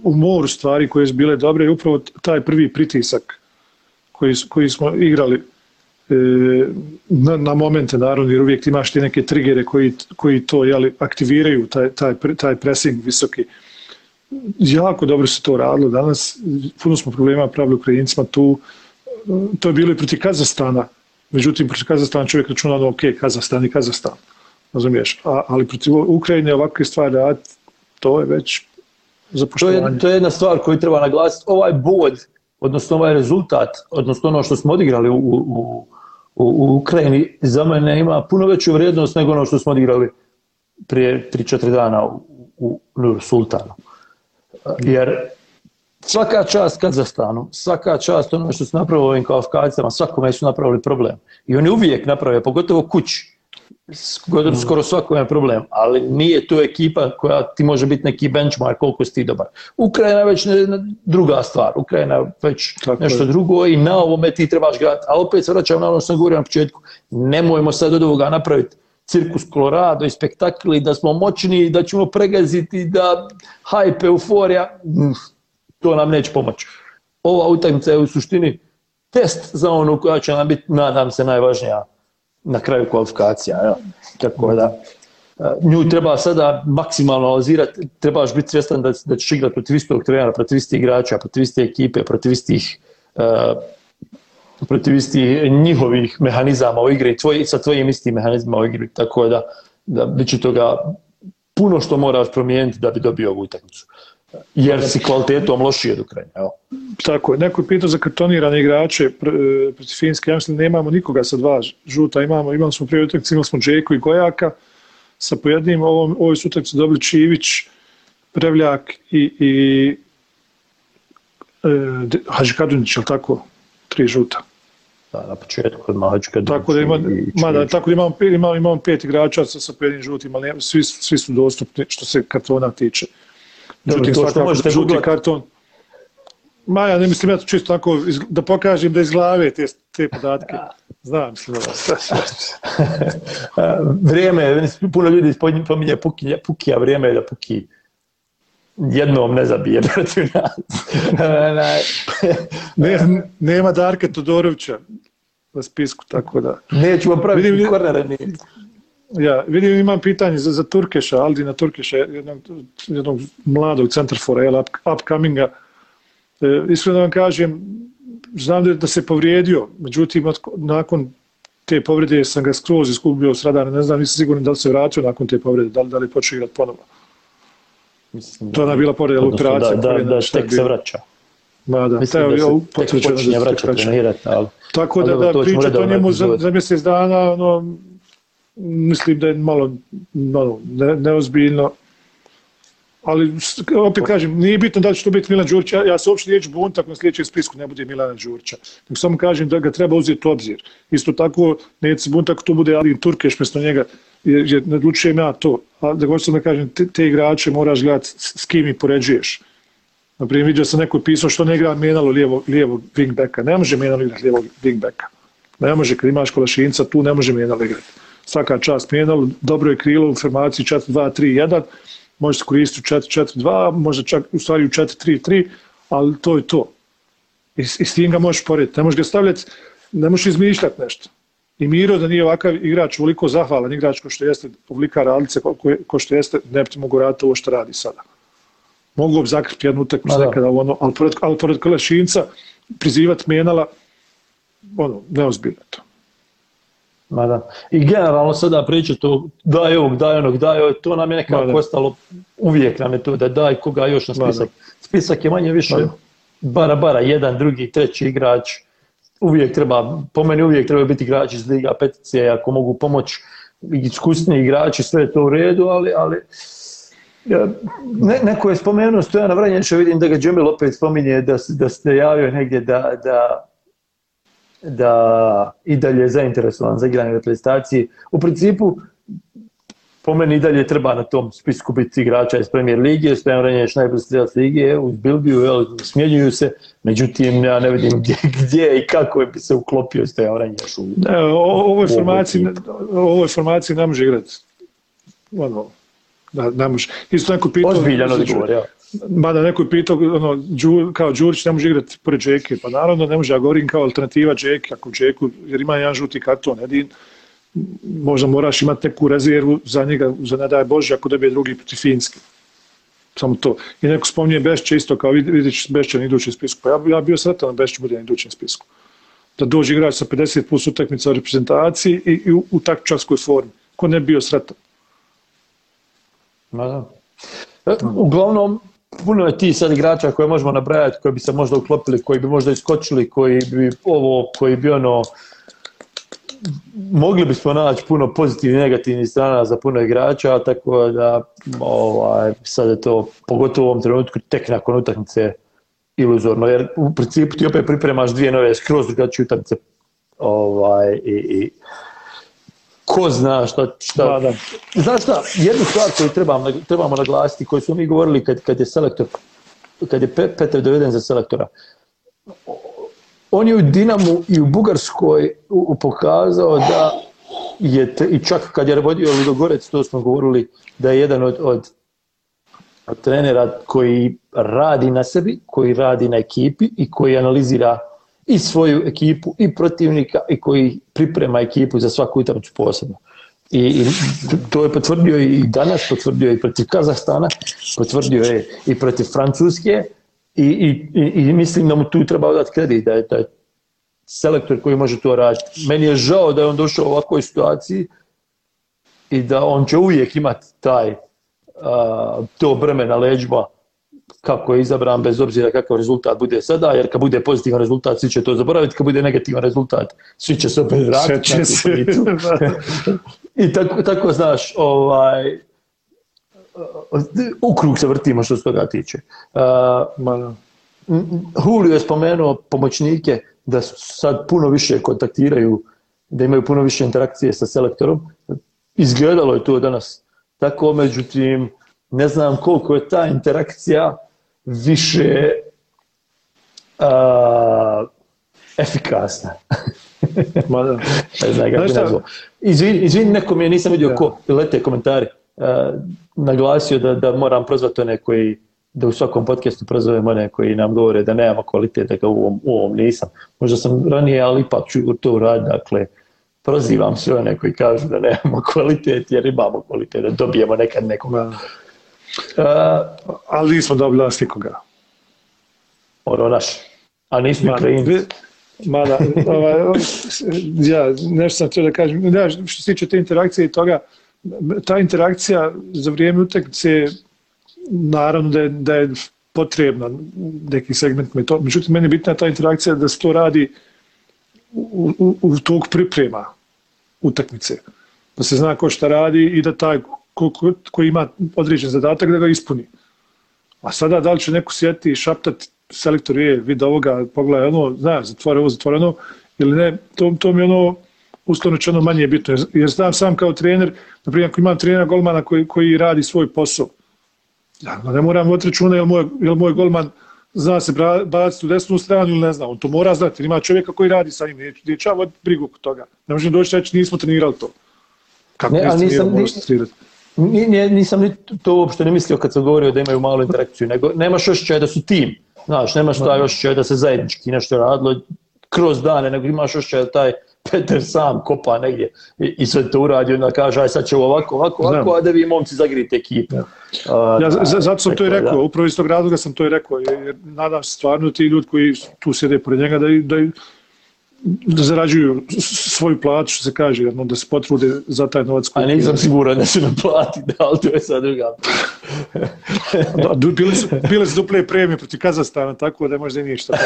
Speaker 2: u moru stvari koje su bile dobre je upravo taj prvi pritisak koji, koji smo igrali e, na, na momente naravno jer uvijek imaš ti neke trigere koji, koji to jeli, aktiviraju taj, taj, taj pressing visoki. Jako dobro se to radilo danas puno smo problema pravili Ukrajincima tu to je bilo i proti Kazastana međutim proti Kazastana čovjek računa da ok, Kazastan i Kazastan razumiješ, A, ali protiv Ukrajine ovakve stvari rad, to je već
Speaker 1: To je, to je jedna stvar koju treba naglasiti. Ovaj bod, odnosno ovaj rezultat, odnosno ono što smo odigrali u, u, u, u Ukrajini, za mene ima puno veću vrijednost nego ono što smo odigrali prije 3-4 dana u, u u Sultanu. Jer svaka čast Kazastanu, svaka čast ono što su napravili ovim kvalifikacijama, svakome su napravili problem. I oni uvijek naprave, pogotovo kući, skoro, skoro svakome je problem, ali nije to ekipa koja ti može biti neki benchmark koliko si ti dobar. Ukrajina je već ne, ne- druga stvar, Ukrajina je već
Speaker 2: Tako
Speaker 1: nešto
Speaker 2: je.
Speaker 1: drugo i na ovome ti trebaš gledati. A opet se vraćam na ono što sam govorio na početku, nemojmo sad od ovoga napraviti cirkus Colorado i spektakl i da smo moćni, da ćemo pregaziti, da hype, euforija, mm, to nam neće pomoći. Ova utakmica je u suštini test za onu koja će nam biti, nadam se, najvažnija na kraju kvalifikacija. Ja. Tako da, eh, nju treba sada maksimalno analizirati, trebaš biti svjestan da, da ćeš igrati protiv istog trenera, protiv istih igrača, protiv iste ekipe, protiv istih uh, protiv istih njihovih mehanizama u igri, tvoj, sa tvojim istim mehanizmima u igri, tako da, da bit će toga puno što moraš promijeniti da bi dobio ovu utakmicu. Jer si kvalitetom lošiji od Ukrajine. Evo.
Speaker 2: Tako je. Neko je pitao za kartonirane igrače pr- protiv Finske. Ja mislim nemamo nikoga sa dva žuta. Imamo, imali smo prije utakmice, imali smo Džeku i Gojaka. Sa pojednim ovom, ovoj su utakmici dobili Čivić, Prevljak i, i e, Hadžikadunić, je tako? Tri žuta.
Speaker 1: Da, na početku odmah hoću kad
Speaker 2: Tako da, ima, mada, tako da imamo, pet- imamo, imamo pet igrača sa, sa pojednim žutim, ali svi, svi su dostupni što se kartona tiče. Međutim,
Speaker 1: to što možete
Speaker 2: žuti
Speaker 1: googlat-
Speaker 2: karton. Ma ja ne mislim ja to čisto tako iz, da pokažem da iz glave te, te podatke. Znam, mislim da
Speaker 1: vrijeme, je, puno ljudi pominje Puki, Puki, a vrijeme je da Puki jednom ne zabije protiv nas.
Speaker 2: Ne, nema Darka Todorovića na spisku, tako da.
Speaker 1: Nećemo praviti
Speaker 2: Vidim-
Speaker 1: kornere ni...
Speaker 2: Ja, vidim, imam pitanje za, za Turkeša, Aldina Turkeša, jednog, jednog mladog centarfora, jel, up, upcominga. E, iskreno da vam kažem, znam da, da se povrijedio, međutim, od, nakon te povrede sam ga skroz izgubio s radara, ne znam, nisam siguran da li se vratio nakon te povrede, da li, da li počeo igrati ponovo.
Speaker 1: Mislim,
Speaker 2: To je ona bila povreda operacija.
Speaker 1: Da, da, da tek se vraća.
Speaker 2: Ma da,
Speaker 1: Mislim
Speaker 2: taj
Speaker 1: da se tek
Speaker 2: da
Speaker 1: počinje vraćati
Speaker 2: vraća.
Speaker 1: trenirati, ali...
Speaker 2: Tako da, da
Speaker 1: to ćemo
Speaker 2: pričati o
Speaker 1: redovno
Speaker 2: njemu za, za mjesec dana, ono, mislim da je malo malo ne, neozbiljno. Ali, opet kažem, nije bitno da li će to biti Milan Đurić, ja, ja se uopšte neću bunti ako na sljedećem spisku ne bude Milana Đurića. Nego samo kažem da ga treba uzeti u obzir. Isto tako, neće se bunti ako to bude Alin Turkeš mjesto njega, jer, jer ne odlučujem ja to. A da hoću da kažem, te, te igrače moraš gledati s, s kim i poređuješ. Naprimjer, vidio sam neko pisao što ne igra Menalo lijevog, lijevog wingbacka. Ne može Menalo igrati lijevog wingbacka. Ne može, kad imaš Kolašinca, tu ne može Menalo igrati. Svaka čast Menalo, dobro je krilo u formaciji 4-2-3-1, može se koristiti u 4-4-2, može čak u stvari u 4-3-3, ali to je to. I, i s tim ga možeš porediti. Ne možeš ga stavljati, ne možeš izmišljati nešto. I Miro da nije ovakav igrač, uliko zahvalan igrač ko što jeste oblika radice, ko, ko, što jeste, ne bi mogu raditi ovo što radi sada mogu bi zakriti jednu utakmicu nekada, ono, ali pored, ali pored Kalešinca prizivati Menala, ono, neozbiljno to.
Speaker 1: Ma da. I generalno sada pričati to daj ovog, daj onog, daj ovog, to nam je
Speaker 2: Ma
Speaker 1: nekako
Speaker 2: da.
Speaker 1: ostalo, uvijek nam je to da daj koga još na
Speaker 2: Ma
Speaker 1: spisak. Spisak je manje više
Speaker 2: Ma
Speaker 1: bara bara, jedan, drugi, treći igrač. Uvijek treba, po meni uvijek treba biti igrač iz Liga peticije, ako mogu pomoći iskusniji igrači, sve je to u redu, ali, ali ne, neko je spomenuo Stojana Vranjenića, vidim da ga Džemil opet spominje da, da ste javio negdje da, da da i dalje je zainteresovan za igranje reprezentaciji. U principu, po meni i dalje treba na tom spisku biti igrača iz Premier Lige, Stojan Vranjeć najbolji strelac Lige, evo, uz Bilbiju, evo, smjenjuju se, međutim, ja ne vidim gdje, gdje i kako bi se uklopio Stojan u
Speaker 2: Ne, o, o- ovoj
Speaker 1: U
Speaker 2: formaciji,
Speaker 1: ovoj
Speaker 2: formaciji ne može igrati. Ono, da, ne može. Isto neko pitao...
Speaker 1: ozbiljan odgovor, ja.
Speaker 2: Mada neko je pitao, ono, Đur, kao Đurić ne može igrati pored Džeke, pa naravno ne može, ja govorim kao alternativa Džeke, ako Džeku, jer ima jedan žuti karton, jedin, možda moraš imati neku rezervu za njega, za ne daj Bože, ako dobije drugi protiv Finjski. Samo to. I neko spominje Bešće isto, kao vid- vidjet ćeš Bešće na idućem spisku. Pa ja, ja bio sretan da Bešće bude na idućem spisku. Da dođe igrač sa 50 plus utakmica u reprezentaciji i, i u, u takčarskoj formi. Ko ne bio sretan?
Speaker 1: Ma da. E, uglavnom, puno je ti sad igrača koje možemo nabrajati, koji bi se možda uklopili, koji bi možda iskočili, koji bi ovo, koji bi ono, mogli bismo naći puno pozitivnih i negativnih strana za puno igrača, tako da ovaj, sad je to, pogotovo u ovom trenutku, tek nakon utakmice iluzorno, jer u principu ti opet pripremaš dvije nove skroz drugačije utakmice ovaj, i, i ko zna šta, šta.
Speaker 2: Da, da.
Speaker 1: Znaš šta, jednu stvar koju trebamo, trebamo naglasiti, koju smo mi govorili kad, kad je selektor, kad je Pe- Petar doveden za selektora, on je u Dinamu i u Bugarskoj pokazao da je, te, i čak kad je vodio Ludogorec, to smo govorili, da je jedan od, od, od trenera koji radi na sebi, koji radi na ekipi i koji analizira i svoju ekipu i protivnika i koji priprema ekipu za svaku utakmicu posebno. I, I to je potvrdio i danas, potvrdio i protiv Kazahstana, potvrdio je i protiv Francuske i, i, i, i mislim da mu tu treba odati kredit, da je, da je selektor koji može to raditi. Meni je žao da je on došao u ovakvoj situaciji i da on će uvijek imati taj a, to breme na leđba kako je izabran bez obzira kakav rezultat bude sada, jer kad bude pozitivan rezultat svi će to zaboraviti, kad bude negativan rezultat svi će se opet vratiti na
Speaker 2: će
Speaker 1: tu
Speaker 2: se-.
Speaker 1: I tako, tako znaš, ovaj, u krug se vrtimo što se toga tiče. Uh. Julio je spomenuo pomoćnike da sad puno više kontaktiraju, da imaju puno više interakcije sa selektorom. Izgledalo je to danas tako, međutim, ne znam koliko je ta interakcija više a, efikasna.
Speaker 2: Ma, da.
Speaker 1: ne znam kako
Speaker 2: Znaš
Speaker 1: bi
Speaker 2: šta?
Speaker 1: nazvao. Izvini, izvini, neko mi je, nisam vidio
Speaker 2: Da.
Speaker 1: ko, lete komentari, a, naglasio da, da moram prozvati one koji da u svakom podcastu prozovem one koji nam govore da nemamo kvalitet, da ga u ovom, u ovom nisam. Možda sam ranije, ali ipak ću to uraditi, dakle, prozivam sve one koji kažu da nemamo kvalitet, jer imamo kvalitet, da dobijemo nekad nekoga. Uh,
Speaker 2: ali nismo dobili nas nikoga.
Speaker 1: ono naš. A nismo Ukrajinci.
Speaker 2: vi- Ma da, ovaj, ja, nešto sam htio da kažem, da, što se tiče te interakcije i toga, ta interakcija za vrijeme utakmice, naravno da je, da je potrebna u nekim segmentima i to, međutim, meni je bitna ta interakcija da se to radi u, u, u tog priprema utakmice. Da se zna ko šta radi i da taj ko, ko, ko ima određen zadatak da ga ispuni. A sada da li će neko sjeti i šaptati selektor je, vidi ovoga, pogledaj ono, znaš, zatvore ovo, zatvore ono, ili ne, to, to mi ono, uslovno rečeno manje je bitno. Jer, znam sam kao trener, na primjer, ako imam trenera golmana koji, koji radi svoj posao, ja ne moram voditi računa jel moj, jel moj golman zna se baciti u desnu stranu ili ne zna, on to mora znati, ima čovjeka koji radi sa njim, neće, neće ja voditi brigu oko toga. Ne možem doći reći, nismo trenirali to. Kako
Speaker 1: Ne, ali
Speaker 2: niste
Speaker 1: nisam-
Speaker 2: trenirali,
Speaker 1: ni-
Speaker 2: možete trenirati.
Speaker 1: Ni- ni- Nisam ni to uopšte ne mislio kad sam govorio da imaju malu interakciju, nego nemaš osjećaj da su tim. Znaš, nemaš taj osjećaj da se zajednički nešto radilo kroz dane, nego imaš osjećaj da taj Peter sam kopa negdje i, i sve to uradi, onda kaže, aj sad će ovako, ovako, ovako,
Speaker 2: Znam.
Speaker 1: a da vi momci zagrite ekipu. A,
Speaker 2: Ja, za- zato sam to i
Speaker 1: tako da-
Speaker 2: rekao, upravo iz tog razloga sam to i rekao, jer nadam se stvarno ti ljudi koji tu sjede pored njega da, da, da zarađuju svoju platu, što se kaže, jedno, da se potrude za taj novac.
Speaker 1: A nisam siguran da se naplati, da, ali to je sad druga.
Speaker 2: Da, du- bile, su, bile su duple premije protiv Kazastana, tako da možda i ništa.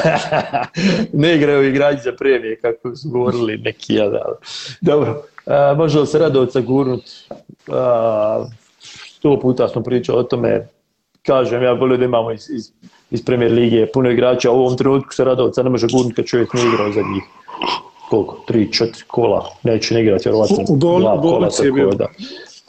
Speaker 1: ne igraju igrači za premije, kako su govorili neki jadali. Dobro, a, može li se Radovca gurnut? A, sto puta smo pričali o tome. Kažem, ja volio da imamo iz, iz, iz premijer lige puno igrača. U ovom trenutku se Radovca ne može gurnut kad čovjek ne igrao za njih. Koliko? Tri, četiri kola. Neće ne igrati, vjerovatno. Dva
Speaker 2: je
Speaker 1: tako. Da.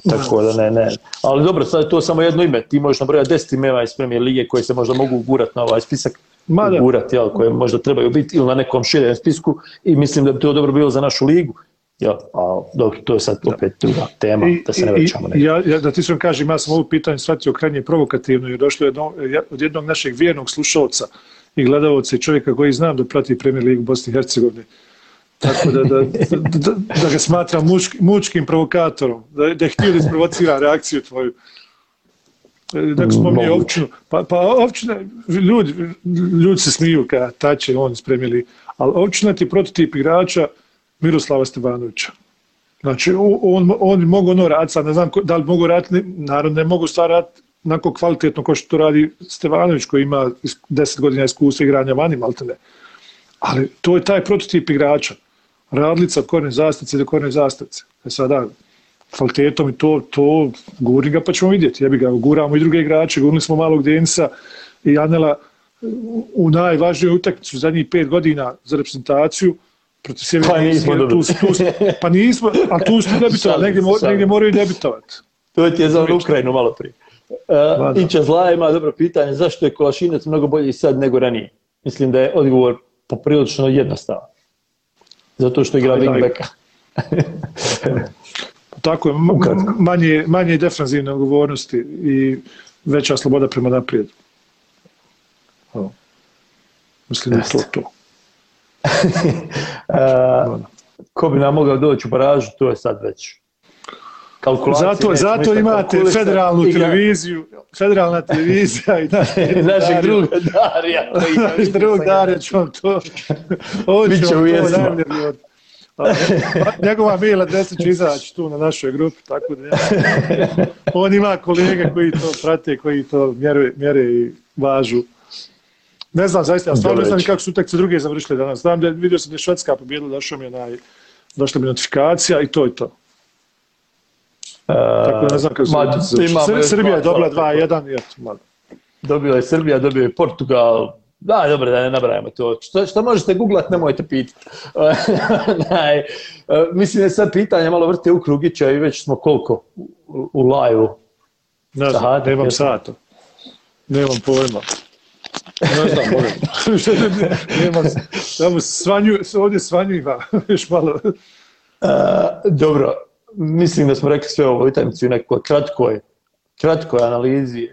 Speaker 1: Tako da ne, ne. Ali dobro, sad je to samo jedno ime. Ti možeš nabrojati deset imena iz premijer lige koje se možda mogu ugurati na ovaj spisak
Speaker 2: Ma da.
Speaker 1: ugurati, jel, koje možda trebaju biti ili na nekom širem spisku i mislim da bi to dobro bilo za našu ligu. Jel, a dobro, to je sad opet druga tema, da se ne vraćamo.
Speaker 2: I, ja, ja, da ti sam kažem, ja sam ovo pitanje shvatio krajnje provokativno jer došlo je jedno, od jednog našeg vjernog slušalca i gledalca i čovjeka koji znam da prati Premier Ligu Bosne i Hercegovine. Tako da, da, da, da, ga smatram mučki, mučkim provokatorom, da, da je htio da isprovocira reakciju tvoju. Dakle, spominje općinu. Pa, pa općina, ljudi, ljudi se smiju kada tače on iz Premier Ligu, ali općina ti prototip igrača Miroslava Stevanovića. Znači, on, on, on mogu ono raditi, sad ne znam ko- da li mogu raditi, naravno ne mogu stvar raditi onako kvalitetno kao što to radi Stevanović koji ima 10 godina iskustva igranja vani, maltene. Ali to je taj prototip igrača. Radlica od korne zastavice do korne zastavice. E sada, kvalitetom i to, to guri ga pa ćemo vidjeti. Jebi ga, guramo i druge igrače, gurili smo malog Denisa i Anela u- u najvažniju utakmicu zadnjih pet godina za reprezentaciju protiv Sjeverne
Speaker 1: Pa nismo dobili.
Speaker 2: tu, tu, pa nismo, a tu smo debitovali, negdje,
Speaker 1: se,
Speaker 2: mo,
Speaker 1: šalim.
Speaker 2: negdje moraju debitovati.
Speaker 1: To ti je za Ukrajinu malo prije. Uh, Ića Zla ima dobro pitanje, zašto je Kolašinac mnogo bolji sad nego ranije? Mislim da je odgovor poprilično jednostavan. Zato što igra wingbacka.
Speaker 2: Tako je, manje, manje defanzivne odgovornosti i veća sloboda prema naprijed. Mislim da je to to.
Speaker 1: Uh, ko bi nam mogao doći u baražu, to je sad već.
Speaker 2: Zato, zato imate federalnu
Speaker 1: Igra-
Speaker 2: televiziju, federalna televizija i naš,
Speaker 1: Našeg druga Darija.
Speaker 2: Naš drug Darija će vam to, on
Speaker 1: Bit
Speaker 2: će
Speaker 1: će
Speaker 2: vam
Speaker 1: u
Speaker 2: to najbolje od- Njegova mail adresa će izaći tu na našoj grupi, tako da ja. On ima kolege koji to prate, koji to mjere, mjere i važu. Ne znam, zaista, ja stvarno ne znam kako su utakmice druge završile danas. Znam da vidio sam da je Švedska pobjedila, došao mi je naj, došla mi notifikacija i to je to. Tako da ne znam kako su
Speaker 1: Ma,
Speaker 2: Sr-
Speaker 1: još
Speaker 2: Srbija je dobila
Speaker 1: kola.
Speaker 2: 2-1 i eto, malo.
Speaker 1: Dobio je Srbija, dobio je Portugal. Da, dobro, da ne nabrajamo to. Što, što možete googlat, nemojte pitati. Onaj, e, mislim da je sad pitanje malo vrte u krugića i već smo koliko u, u live-u.
Speaker 2: Ne znam, nemam sata. Nemam pojma. Ne znam, moram. nemam, samo svanju, ovdje svanju ima, još malo.
Speaker 1: E, dobro, mislim da smo rekli sve ovo utakmicu u nekoj kratkoj, kratkoj analizi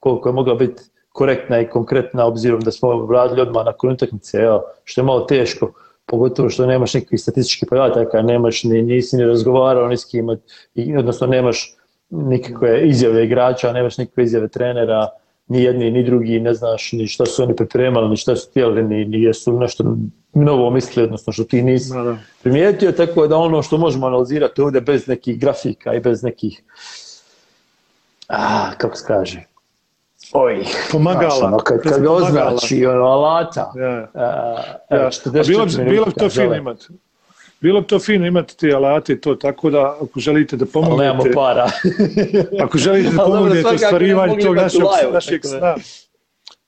Speaker 1: koliko je mogla biti korektna i konkretna obzirom da smo radili odmah nakon utakmice, evo, što je malo teško, pogotovo što nemaš nekakvih statističkih podataka, nemaš ni, nisi ni razgovarao ni s kim, odnosno nemaš nikakve izjave igrača, nemaš nikakve izjave trenera, ni jedni ni drugi, ne znaš ni šta su oni pripremali, ni šta su htjeli, ni, ni jesu nešto novo mislili, odnosno što ti nisi
Speaker 2: Da, da.
Speaker 1: primijetio, tako da ono što možemo analizirati ovdje bez nekih grafika i bez nekih, a, kako se kaže, oj,
Speaker 2: Pomagala.
Speaker 1: znaš, ono, kad, kad ga označi, ono, alata,
Speaker 2: Ja.
Speaker 1: a,
Speaker 2: Ja.
Speaker 1: evo,
Speaker 2: A
Speaker 1: 44
Speaker 2: bilo, bi- bilo bi to
Speaker 1: zove,
Speaker 2: imati. Bilo bi to fino imati te alate to, tako da ako želite da
Speaker 1: Ali nemamo
Speaker 2: pomognete,
Speaker 1: para.
Speaker 2: ako želite da pomognete u stvarivanju
Speaker 1: mogli
Speaker 2: tog našeg, našeg sna,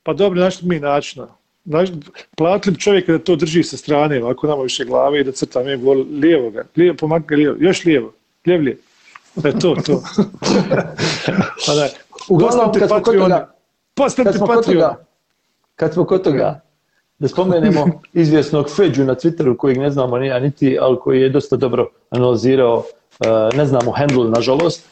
Speaker 2: pa dobro, našli mi načina. Naš, platili bi čovjeka da to drži sa strane, ovako nama više glave i da crta mi gol lijevo ga, lijevo, pomaga ga lijevo, još lijevo, lijev lijevo. E to, to. pa da,
Speaker 1: Uglavnom, kad smo kod toga, kad
Speaker 2: Postanite
Speaker 1: smo kod toga, kad smo kod toga, da spomenemo izvjesnog Feđu na Twitteru kojeg ne znamo ni ja niti, ali koji je dosta dobro analizirao, uh, ne znamo handle nažalost,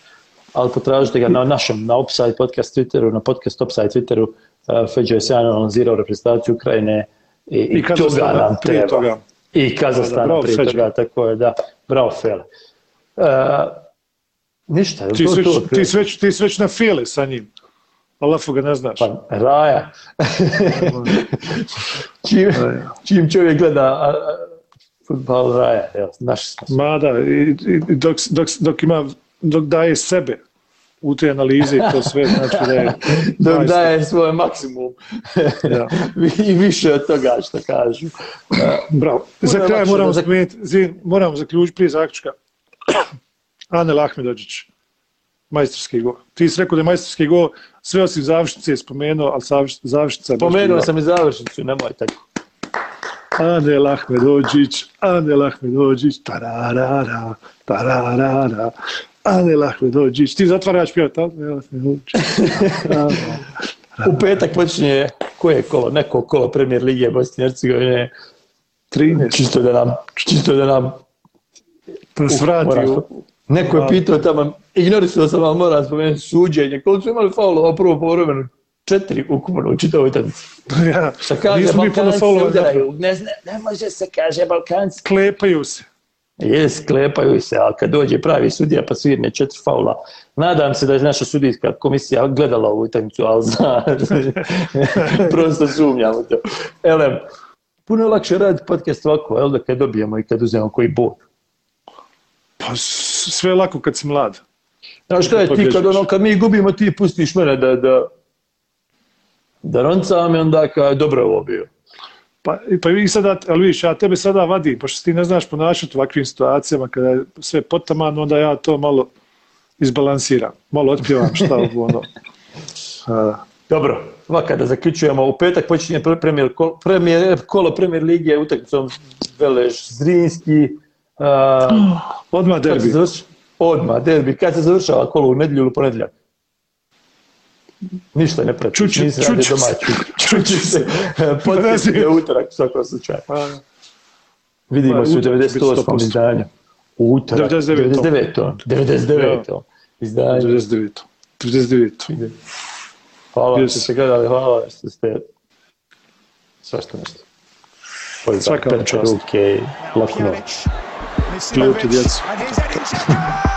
Speaker 1: ali potražite ga na našem, na Upside podcast Twitteru, na podcast Upside Twitteru, uh, Feđa je sjajno analizirao reprezentaciju Ukrajine i, i,
Speaker 2: I
Speaker 1: toga nam treba.
Speaker 2: toga.
Speaker 1: I Kazahstana
Speaker 2: bravo,
Speaker 1: prije toga, tako je, da, bravo Fele. Uh, ništa, je
Speaker 2: Ti sveć,
Speaker 1: to?
Speaker 2: ti sveć, ti sveć na file sa njim. Alafu ga ne znaš.
Speaker 1: Pa, raja. čim, čim čovjek gleda a, a, futbal raja, naši smo.
Speaker 2: Ma da, i, i dok, dok, dok, ima, dok daje sebe u te analize i to sve, znači da je...
Speaker 1: Dok
Speaker 2: zaista-
Speaker 1: daje svoj maksimum. I više od toga što kažu.
Speaker 2: Bravo.
Speaker 1: Puno
Speaker 2: Za kraj moramo
Speaker 1: zak-
Speaker 2: zin, moramo zaključiti prije zaključka. Anel Ahmedođić, majstorski gol. Ti si rekao da je majstorski gol, sve osim završnice je spomenuo, ali završ, završnica je baš
Speaker 1: Pomenuo
Speaker 2: bila.
Speaker 1: sam i završnicu, nemoj tako.
Speaker 2: Anel Ahmedođić, Anel Ahmedođić, tararara, tararara, Anel Ahmedođić. Ti zatvaraš pjevati, Anel Ahmedođić.
Speaker 1: U petak počinje koje kolo, neko kolo premijer Lige Bosne i Hercegovine,
Speaker 2: 13.
Speaker 1: čisto da nam, čisto da nam
Speaker 2: Da se vrati u...
Speaker 1: Neko je pitao tamo, ignorisao sam, ali moram spomenuti suđenje. Koliko su imali faulova u prvom povremenu? Četiri ukupno u čitavoj utakmici.
Speaker 2: Ja,
Speaker 1: Šta kaže,
Speaker 2: nismo mi puno faulova
Speaker 1: udaraju. Ne, zna, ne može se, kaže, Balkanci.
Speaker 2: Klepaju se.
Speaker 1: Jes, klepaju se, ali kad dođe pravi sudija pa svirne četiri faula. Nadam se da je naša sudijska komisija gledala ovu utakmicu, ali zna, prosto sumnjam u to. Elem, puno lakše raditi podcast ovako, jel da kad dobijemo i kad uzmemo koji bod.
Speaker 2: Pa sve je lako kad si mlad.
Speaker 1: Znaš šta je ti kad, ono, kad mi gubimo ti pustiš mene da, da, da roncam i onda dobro je ovo bio.
Speaker 2: Pa, pa vi sada, ali vidiš, ja tebe sada vadim, pošto ti ne znaš ponašati u ovakvim situacijama, kada je sve potamano, onda ja to malo izbalansiram, malo otpjevam šta ovo, ono. Uh,
Speaker 1: Dobro, ovako da zaključujemo, u petak počinje premijer, kolo, premijer, kolo premijer lige utakmicom Veleš Zrinski. Uh,
Speaker 2: odmah derbi.
Speaker 1: Odmah derbi. Kad se završava kolo u nedjelju ili ponedjeljak? Ništa ne prati.
Speaker 2: Čuće, čuće se.
Speaker 1: Čuće se. Podcast je utorak u svakom slučaju. Vidimo se u 98. izdanju. Utorak. 99. 99. Izdanje.
Speaker 2: 99. 99.
Speaker 1: Hvala yes. što ste gledali, hvala što ste svašta nešto.
Speaker 2: Svaka vam čast.
Speaker 1: Ruke, laku noć.
Speaker 2: blow to the outside.